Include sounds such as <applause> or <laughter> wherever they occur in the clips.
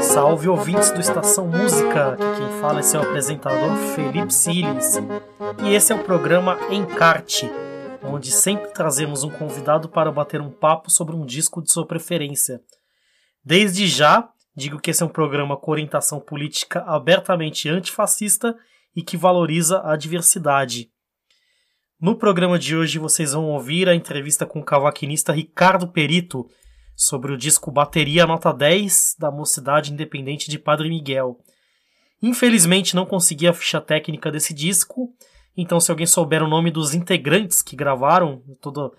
Salve ouvintes do Estação Música, quem fala é seu apresentador Felipe Siles. E esse é o programa Encarte, onde sempre trazemos um convidado para bater um papo sobre um disco de sua preferência. Desde já, digo que esse é um programa com orientação política abertamente antifascista e que valoriza a diversidade. No programa de hoje vocês vão ouvir a entrevista com o cavaquinista Ricardo Perito sobre o disco Bateria Nota 10 da Mocidade Independente de Padre Miguel. Infelizmente não consegui a ficha técnica desse disco, então se alguém souber o nome dos integrantes que gravaram, todo,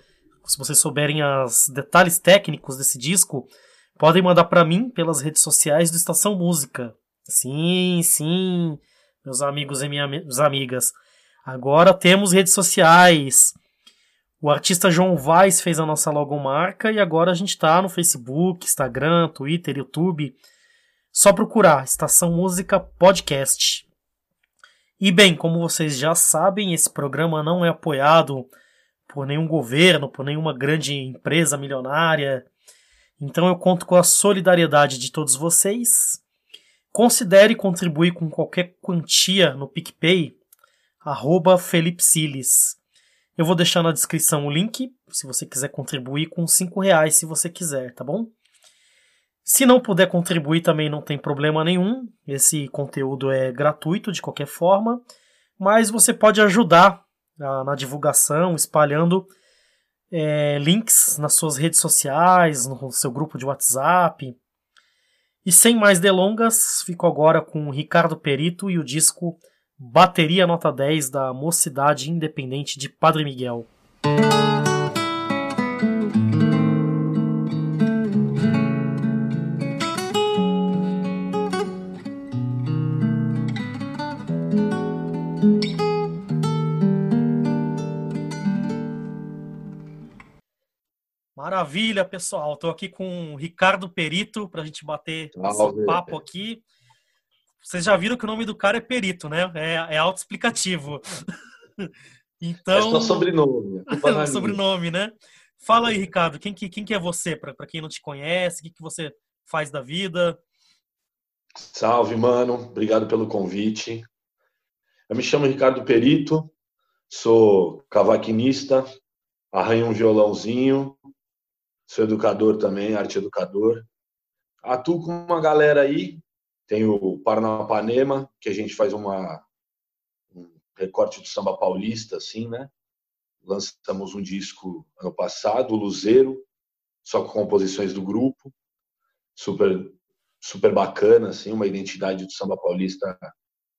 se vocês souberem os detalhes técnicos desse disco, podem mandar para mim pelas redes sociais do Estação Música. Sim, sim, meus amigos e minhas amigas. Agora temos redes sociais. O artista João Vaz fez a nossa logomarca e agora a gente está no Facebook, Instagram, Twitter, YouTube. Só procurar Estação Música Podcast. E bem, como vocês já sabem, esse programa não é apoiado por nenhum governo, por nenhuma grande empresa milionária. Então eu conto com a solidariedade de todos vocês. Considere contribuir com qualquer quantia no PicPay, arroba Felipe Siles. Eu vou deixar na descrição o link, se você quiser contribuir com 5 reais, se você quiser, tá bom? Se não puder contribuir também não tem problema nenhum, esse conteúdo é gratuito de qualquer forma, mas você pode ajudar na, na divulgação, espalhando é, links nas suas redes sociais, no seu grupo de WhatsApp. E sem mais delongas, fico agora com o Ricardo Perito e o disco Bateria Nota 10 da Mocidade Independente de Padre Miguel. Maravilha, pessoal. Estou aqui com o Ricardo Perito para a gente bater esse papo aqui. Vocês já viram que o nome do cara é Perito, né? É, é autoexplicativo. <laughs> então. É só sobrenome. É <laughs> sobrenome, né? Fala aí, Ricardo, quem que, quem que é você, para quem não te conhece, o que, que você faz da vida? Salve, mano. Obrigado pelo convite. Eu me chamo Ricardo Perito, sou cavaquinista, arranho um violãozinho, sou educador também, arte educador. Atuo com uma galera aí tem o Paranapanema, que a gente faz uma, um recorte do samba paulista, assim, né? Lançamos um disco ano passado, o Luzeiro, só com composições do grupo. Super, super bacana, assim, uma identidade do samba paulista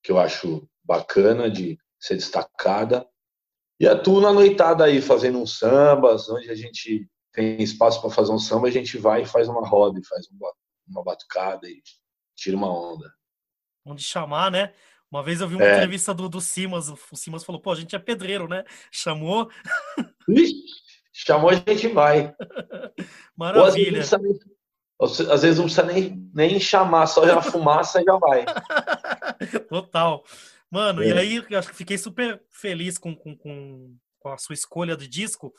que eu acho bacana de ser destacada. E atuo na noitada aí, fazendo uns sambas, onde a gente tem espaço para fazer um samba, a gente vai e faz uma roda, e faz uma, uma batucada e tira uma onda. Onde chamar, né? Uma vez eu vi uma é. entrevista do, do Simas, o Simas falou, pô, a gente é pedreiro, né? Chamou. <laughs> Ixi, chamou, a gente vai. <laughs> Maravilha. Às, vezes nem, às, vezes não precisa nem, nem chamar, só a fumaça e já vai. <laughs> Total. Mano, é. e aí eu acho que fiquei super feliz com, com, com, com a sua escolha de disco,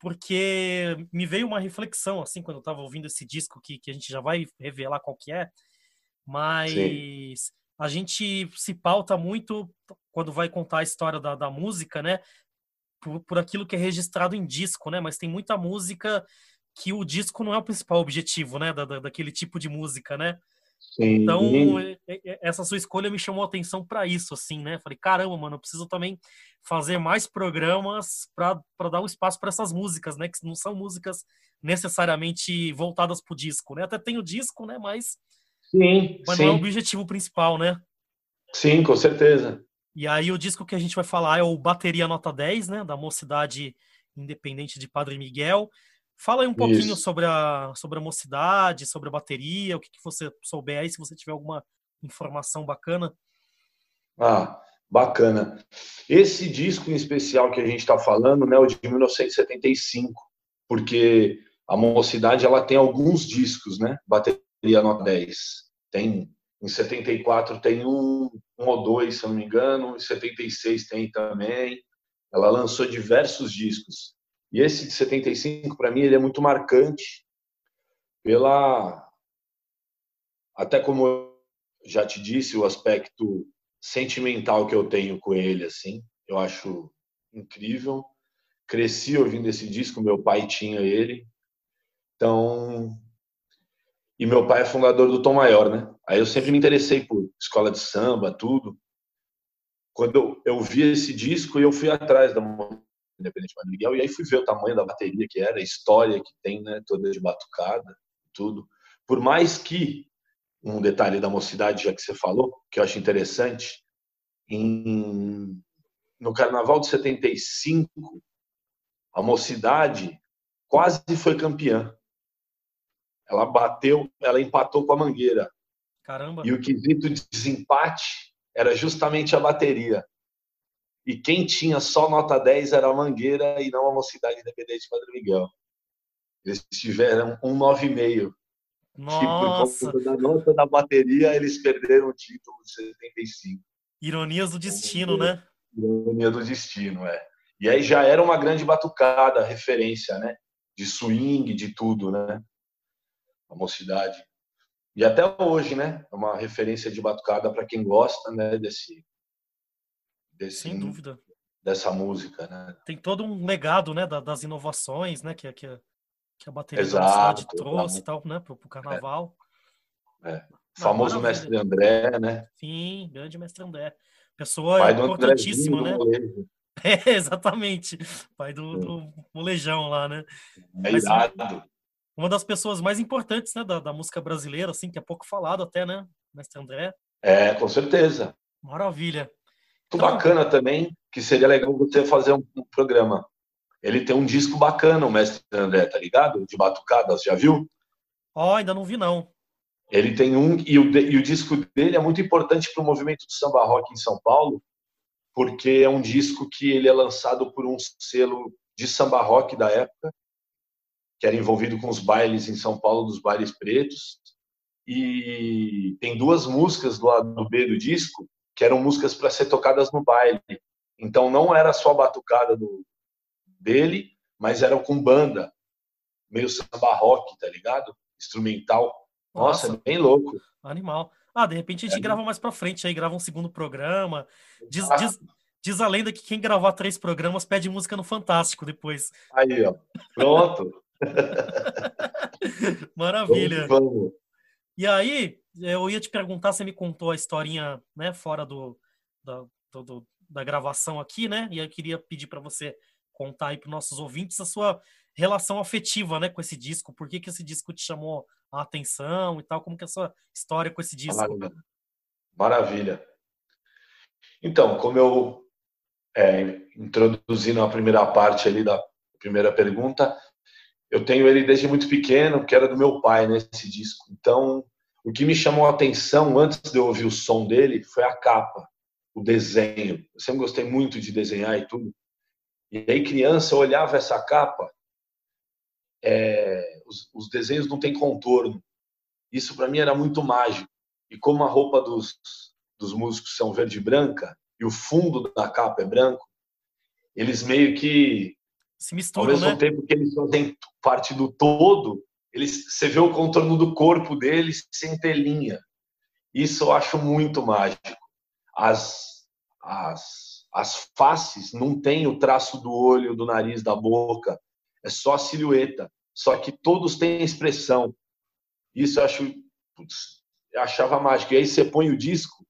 porque me veio uma reflexão, assim, quando eu tava ouvindo esse disco, que, que a gente já vai revelar qual que é, mas Sim. a gente se pauta muito quando vai contar a história da, da música, né? Por, por aquilo que é registrado em disco, né? Mas tem muita música que o disco não é o principal objetivo, né? Da, da daquele tipo de música, né? Sim. Então, essa sua escolha me chamou a atenção para isso, assim, né? Falei, caramba, mano, eu preciso também fazer mais programas para dar um espaço para essas músicas, né? Que não são músicas necessariamente voltadas para o disco, né? Até tem o disco, né? Mas Sim, mas sim. não é o objetivo principal, né? Sim, com certeza. E aí o disco que a gente vai falar é o Bateria Nota 10, né? Da Mocidade Independente de Padre Miguel. Fala aí um pouquinho sobre a, sobre a mocidade, sobre a bateria, o que, que você souber aí, se você tiver alguma informação bacana. Ah, bacana. Esse disco em especial que a gente está falando, né, o de 1975, porque a mocidade ela tem alguns discos, né? Bateria a nota 10. Tem, em 74 tem um, um ou dois, se eu não me engano, em 76 tem também. Ela lançou diversos discos. E esse de 75, para mim, ele é muito marcante, pela até como eu já te disse o aspecto sentimental que eu tenho com ele assim eu acho incrível cresci ouvindo esse disco meu pai tinha ele então e meu pai é fundador do Tom Maior né aí eu sempre me interessei por escola de samba tudo quando eu, eu vi esse disco eu fui atrás da Independente Padre Miguel, e aí fui ver o tamanho da bateria que era, a história que tem, né, toda de batucada, tudo. Por mais que, um detalhe da mocidade, já que você falou, que eu acho interessante, em, no Carnaval de 75, a mocidade quase foi campeã. Ela bateu, ela empatou com a Mangueira. Caramba. E o quesito de desempate era justamente a bateria. E quem tinha só nota 10 era a Mangueira e não a Mocidade Independente de Padre Miguel. Eles tiveram um 9,5. Nossa! E por conta da nota da bateria, eles perderam o título de 75. Ironias do destino, né? Ironia do destino, é. E aí já era uma grande batucada, referência, né? De swing, de tudo, né? A mocidade. E até hoje, né? É uma referência de batucada para quem gosta, né? Desse, desse, Sem dúvida. dessa música, né? Tem todo um legado, né, das inovações, né, que, que, que a bateria Exato, da cidade trouxe e tal, né, pro, pro carnaval. É. é. Famoso Não, mestre André, né? Sim, grande mestre André. Pessoa Pai importantíssima, né? <laughs> É, exatamente. Pai do, do molejão lá, né? É irado. Uma das pessoas mais importantes, né, da, da música brasileira, assim, que é pouco falado até, né? Mestre André. É, com certeza. Maravilha. Muito então, bacana também, que seria legal você fazer um, um, programa. Ele tem um disco bacana, o Mestre André, tá ligado? De batucadas, já viu? Ó, oh, ainda não vi, não. Ele tem um, e o, e o disco dele é muito importante para o movimento do samba rock em São Paulo, porque é um disco que ele é lançado por um selo de samba rock da época, que era envolvido com os bailes em São Paulo, dos bailes pretos, e tem duas músicas do lado B do disco que eram músicas para ser tocadas no baile. Então não era só a batucada do, dele, mas era com banda, meio samba rock, tá ligado? Instrumental. Nossa, Nossa. bem louco. Animal. Ah, de repente a gente é. grava mais para frente, aí grava um segundo programa. Diz, diz, diz, a lenda que quem gravar três programas pede música no Fantástico depois. Aí, ó. Pronto. <laughs> Maravilha. Vamos, vamos. E aí, eu ia te perguntar, você me contou a historinha, né, fora do, da, do, da gravação aqui, né? E eu queria pedir para você contar aí para nossos ouvintes a sua relação afetiva, né, com esse disco. Por que, que esse disco te chamou a atenção e tal? Como que é a sua história com esse disco? Maravilha. Maravilha. Então, como eu é, introduzi na primeira parte ali da primeira pergunta, eu tenho ele desde muito pequeno, que era do meu pai, né, esse disco. Então, o que me chamou a atenção antes de eu ouvir o som dele foi a capa, o desenho. Eu sempre gostei muito de desenhar e tudo. E aí, criança, eu olhava essa capa, é, os, os, desenhos não têm contorno. Isso para mim era muito mágico. E como a roupa dos, dos músicos são verde e branca, e o fundo da capa é branco, eles meio que. Se misturam, ao mesmo né? tempo que eles fazem parte do todo, eles, você vê o contorno do corpo deles sem ter linha. Isso eu acho muito mágico. As, as, as faces não têm o traço do olho, do nariz, da boca. É só a silhueta. Só que todos têm expressão. Isso eu acho. Putz, eu achava mágico. E aí você põe o disco,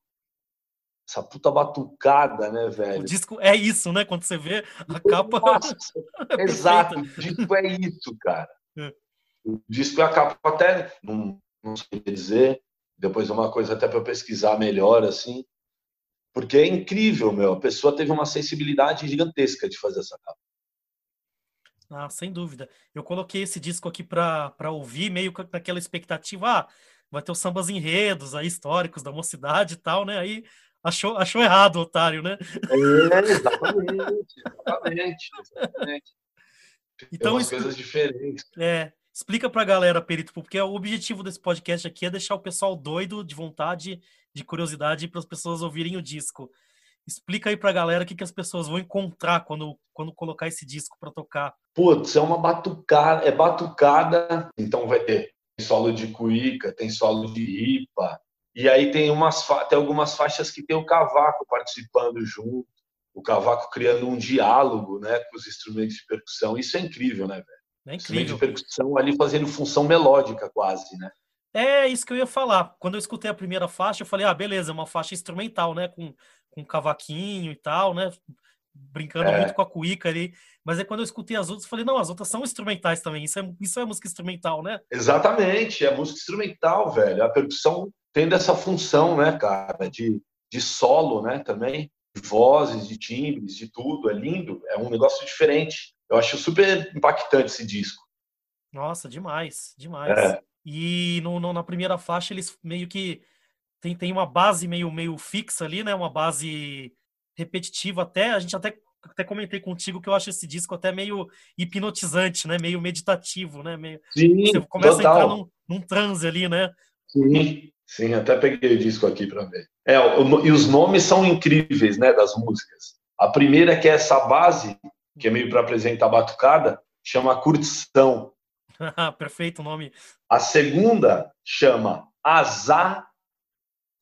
essa puta batucada, né, velho? O disco é isso, né? Quando você vê a capa. Nossa, <laughs> é exato, o disco é isso, cara. É. O disco e a capa até não, não sei dizer. Depois é uma coisa até para pesquisar melhor, assim. Porque é incrível, meu. A pessoa teve uma sensibilidade gigantesca de fazer essa capa. Ah, sem dúvida. Eu coloquei esse disco aqui para ouvir, meio com aquela expectativa, ah, vai ter os sambas enredos aí, históricos da mocidade e tal, né? Aí achou, achou errado, otário, né? É, exatamente, exatamente, exatamente. <laughs> Então, umas coisas diferentes. É, Explica pra galera, Perito, porque o objetivo desse podcast aqui é deixar o pessoal doido de vontade, de curiosidade, para as pessoas ouvirem o disco. Explica aí pra galera o que, que as pessoas vão encontrar quando, quando colocar esse disco para tocar. Putz, é uma batucada, é batucada, então vai ter solo de cuíca, tem solo de ripa. E aí tem, umas, tem algumas faixas que tem o cavaco participando junto, o cavaco criando um diálogo né, com os instrumentos de percussão. Isso é incrível, né, velho? É incrível. Instrumento de percussão ali fazendo função melódica quase, né? É isso que eu ia falar. Quando eu escutei a primeira faixa, eu falei, ah, beleza, é uma faixa instrumental, né? Com, com cavaquinho e tal, né? Brincando é. muito com a cuíca ali. Mas aí quando eu escutei as outras, eu falei, não, as outras são instrumentais também. Isso é, isso é música instrumental, né? Exatamente, é música instrumental, velho. A percussão tem dessa função, né, cara? De, de solo, né, também. De vozes, de timbres, de tudo. É lindo, é um negócio diferente. Eu acho super impactante esse disco. Nossa, demais, demais. É. E no, no, na primeira faixa eles meio que tem, tem uma base meio, meio fixa ali, né? Uma base repetitiva até. A gente até, até comentei contigo que eu acho esse disco até meio hipnotizante, né? Meio meditativo, né? Meio, sim, você começa total. a entrar num, num transe ali, né? Sim, sim, até peguei o disco aqui para ver. É, o, e os nomes são incríveis, né, das músicas. A primeira que é essa base, que é meio para apresentar a batucada, chama Curtição. <laughs> Perfeito nome. A segunda chama Azar,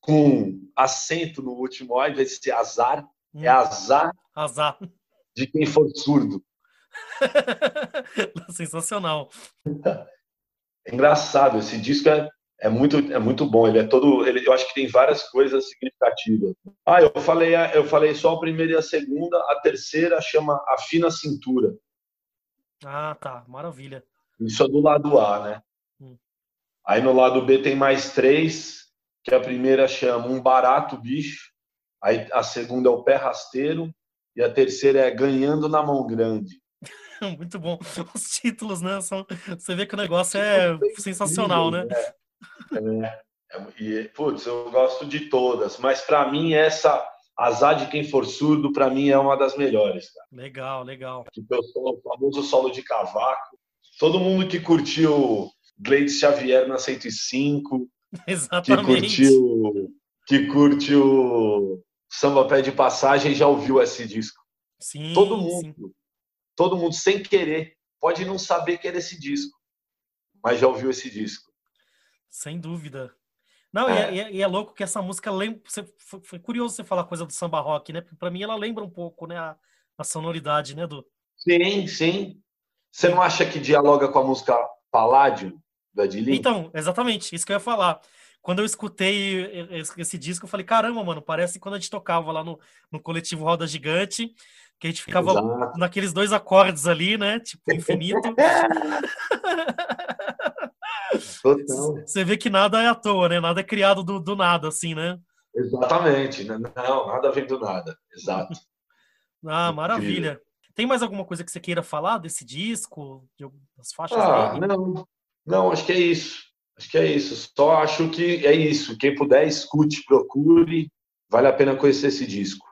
com acento no último O, em vez de ser azar, hum. é azar, azar de quem for surdo. <laughs> Sensacional. É engraçado, esse disco é, é, muito, é muito bom. Ele é todo. Ele, eu acho que tem várias coisas significativas. Ah, eu falei, eu falei só a primeira e a segunda, a terceira chama A Fina Cintura. Ah, tá. Maravilha. Isso é do lado A, né? Hum. Aí no lado B tem mais três, que a primeira chama Um Barato Bicho, aí a segunda é O Pé Rasteiro e a terceira é Ganhando na Mão Grande. <laughs> Muito bom. Os títulos, né? São... Você vê que o negócio <laughs> é sensacional, né? É. é. E, putz, eu gosto de todas, mas para mim essa Azar de quem for surdo, para mim é uma das melhores. Cara. Legal, legal. Eu sou o famoso solo de cavaco, todo mundo que curtiu Gleides Xavier na 105, <laughs> Exatamente. que curtiu, que curtiu Samba Pé de Passagem já ouviu esse disco. Sim. Todo mundo, sim. todo mundo sem querer, pode não saber que era esse disco, mas já ouviu esse disco. Sem dúvida. Não, é. E, é, e, é, louco que essa música lembra. Foi curioso você falar coisa do samba rock, né? Para mim ela lembra um pouco, né? A, a sonoridade, né, do. Sim, sim. Você não acha que dialoga com a música Paládio, da Dilin? Então, exatamente, isso que eu ia falar. Quando eu escutei esse disco, eu falei, caramba, mano, parece quando a gente tocava lá no, no coletivo Roda Gigante, que a gente ficava Exato. naqueles dois acordes ali, né? Tipo, infinito. <laughs> Total. Você vê que nada é à toa, né? Nada é criado do, do nada, assim, né? Exatamente. Não, nada vem do nada. Exato. <laughs> ah, maravilha. Tem mais alguma coisa que você queira falar desse disco, das faixas ah, dele? Não, não, acho que é isso. Acho que é isso. Só acho que é isso. Quem puder, escute, procure. Vale a pena conhecer esse disco.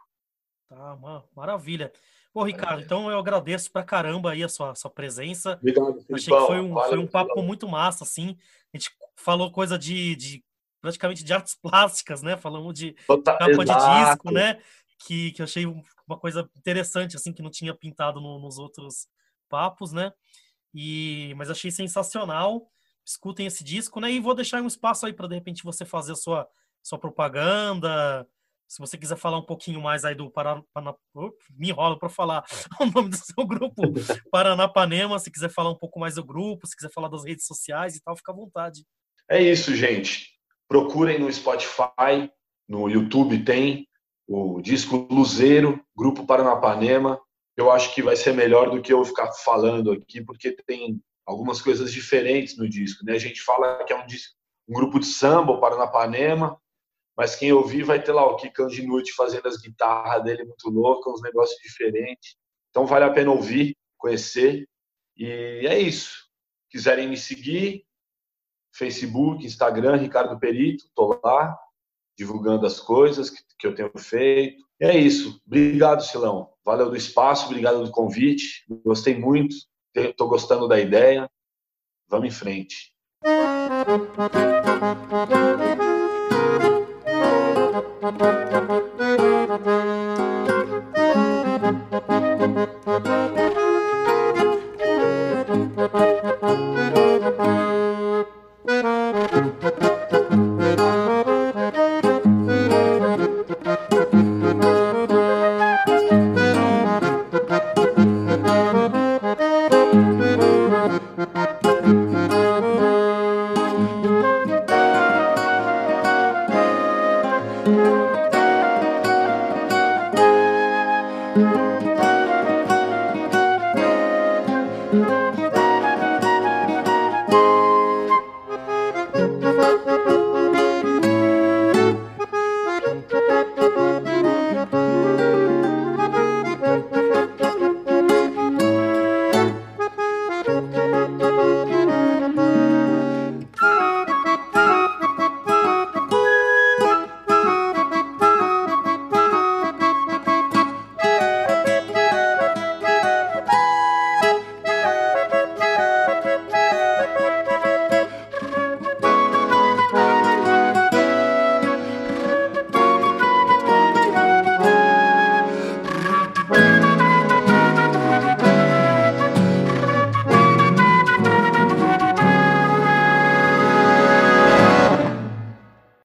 Tá, maravilha. Pô, Ricardo, então eu agradeço pra caramba aí a sua, sua presença. Obrigado, Filipão. Achei que foi um, foi um papo muito massa, assim. A gente falou coisa de, de praticamente de artes plásticas, né? Falamos de Total, capa exato. de disco, né? Que, que eu achei uma coisa interessante, assim, que não tinha pintado no, nos outros papos, né? E, mas achei sensacional. Escutem esse disco, né? E vou deixar um espaço aí para de repente você fazer a sua, sua propaganda. Se você quiser falar um pouquinho mais aí do Paraná, me enrola para falar <laughs> o nome do seu grupo, <laughs> Paranapanema. Se quiser falar um pouco mais do grupo, se quiser falar das redes sociais e tal, fica à vontade. É isso, gente. Procurem no Spotify, no YouTube tem o disco Luzeiro, Grupo Paranapanema. Eu acho que vai ser melhor do que eu ficar falando aqui, porque tem algumas coisas diferentes no disco. Né? A gente fala que é um, disco, um grupo de samba, o Paranapanema, mas quem ouvir vai ter lá o Kiko Dinucci fazendo as guitarras dele muito loucas, uns negócios diferentes. Então vale a pena ouvir, conhecer. E é isso. Quiserem me seguir, Facebook, Instagram, Ricardo Perito, tô lá divulgando as coisas que, que eu tenho feito. E é isso. Obrigado, Silão. Valeu do espaço, obrigado do convite. Gostei muito. Estou gostando da ideia. Vamos em frente.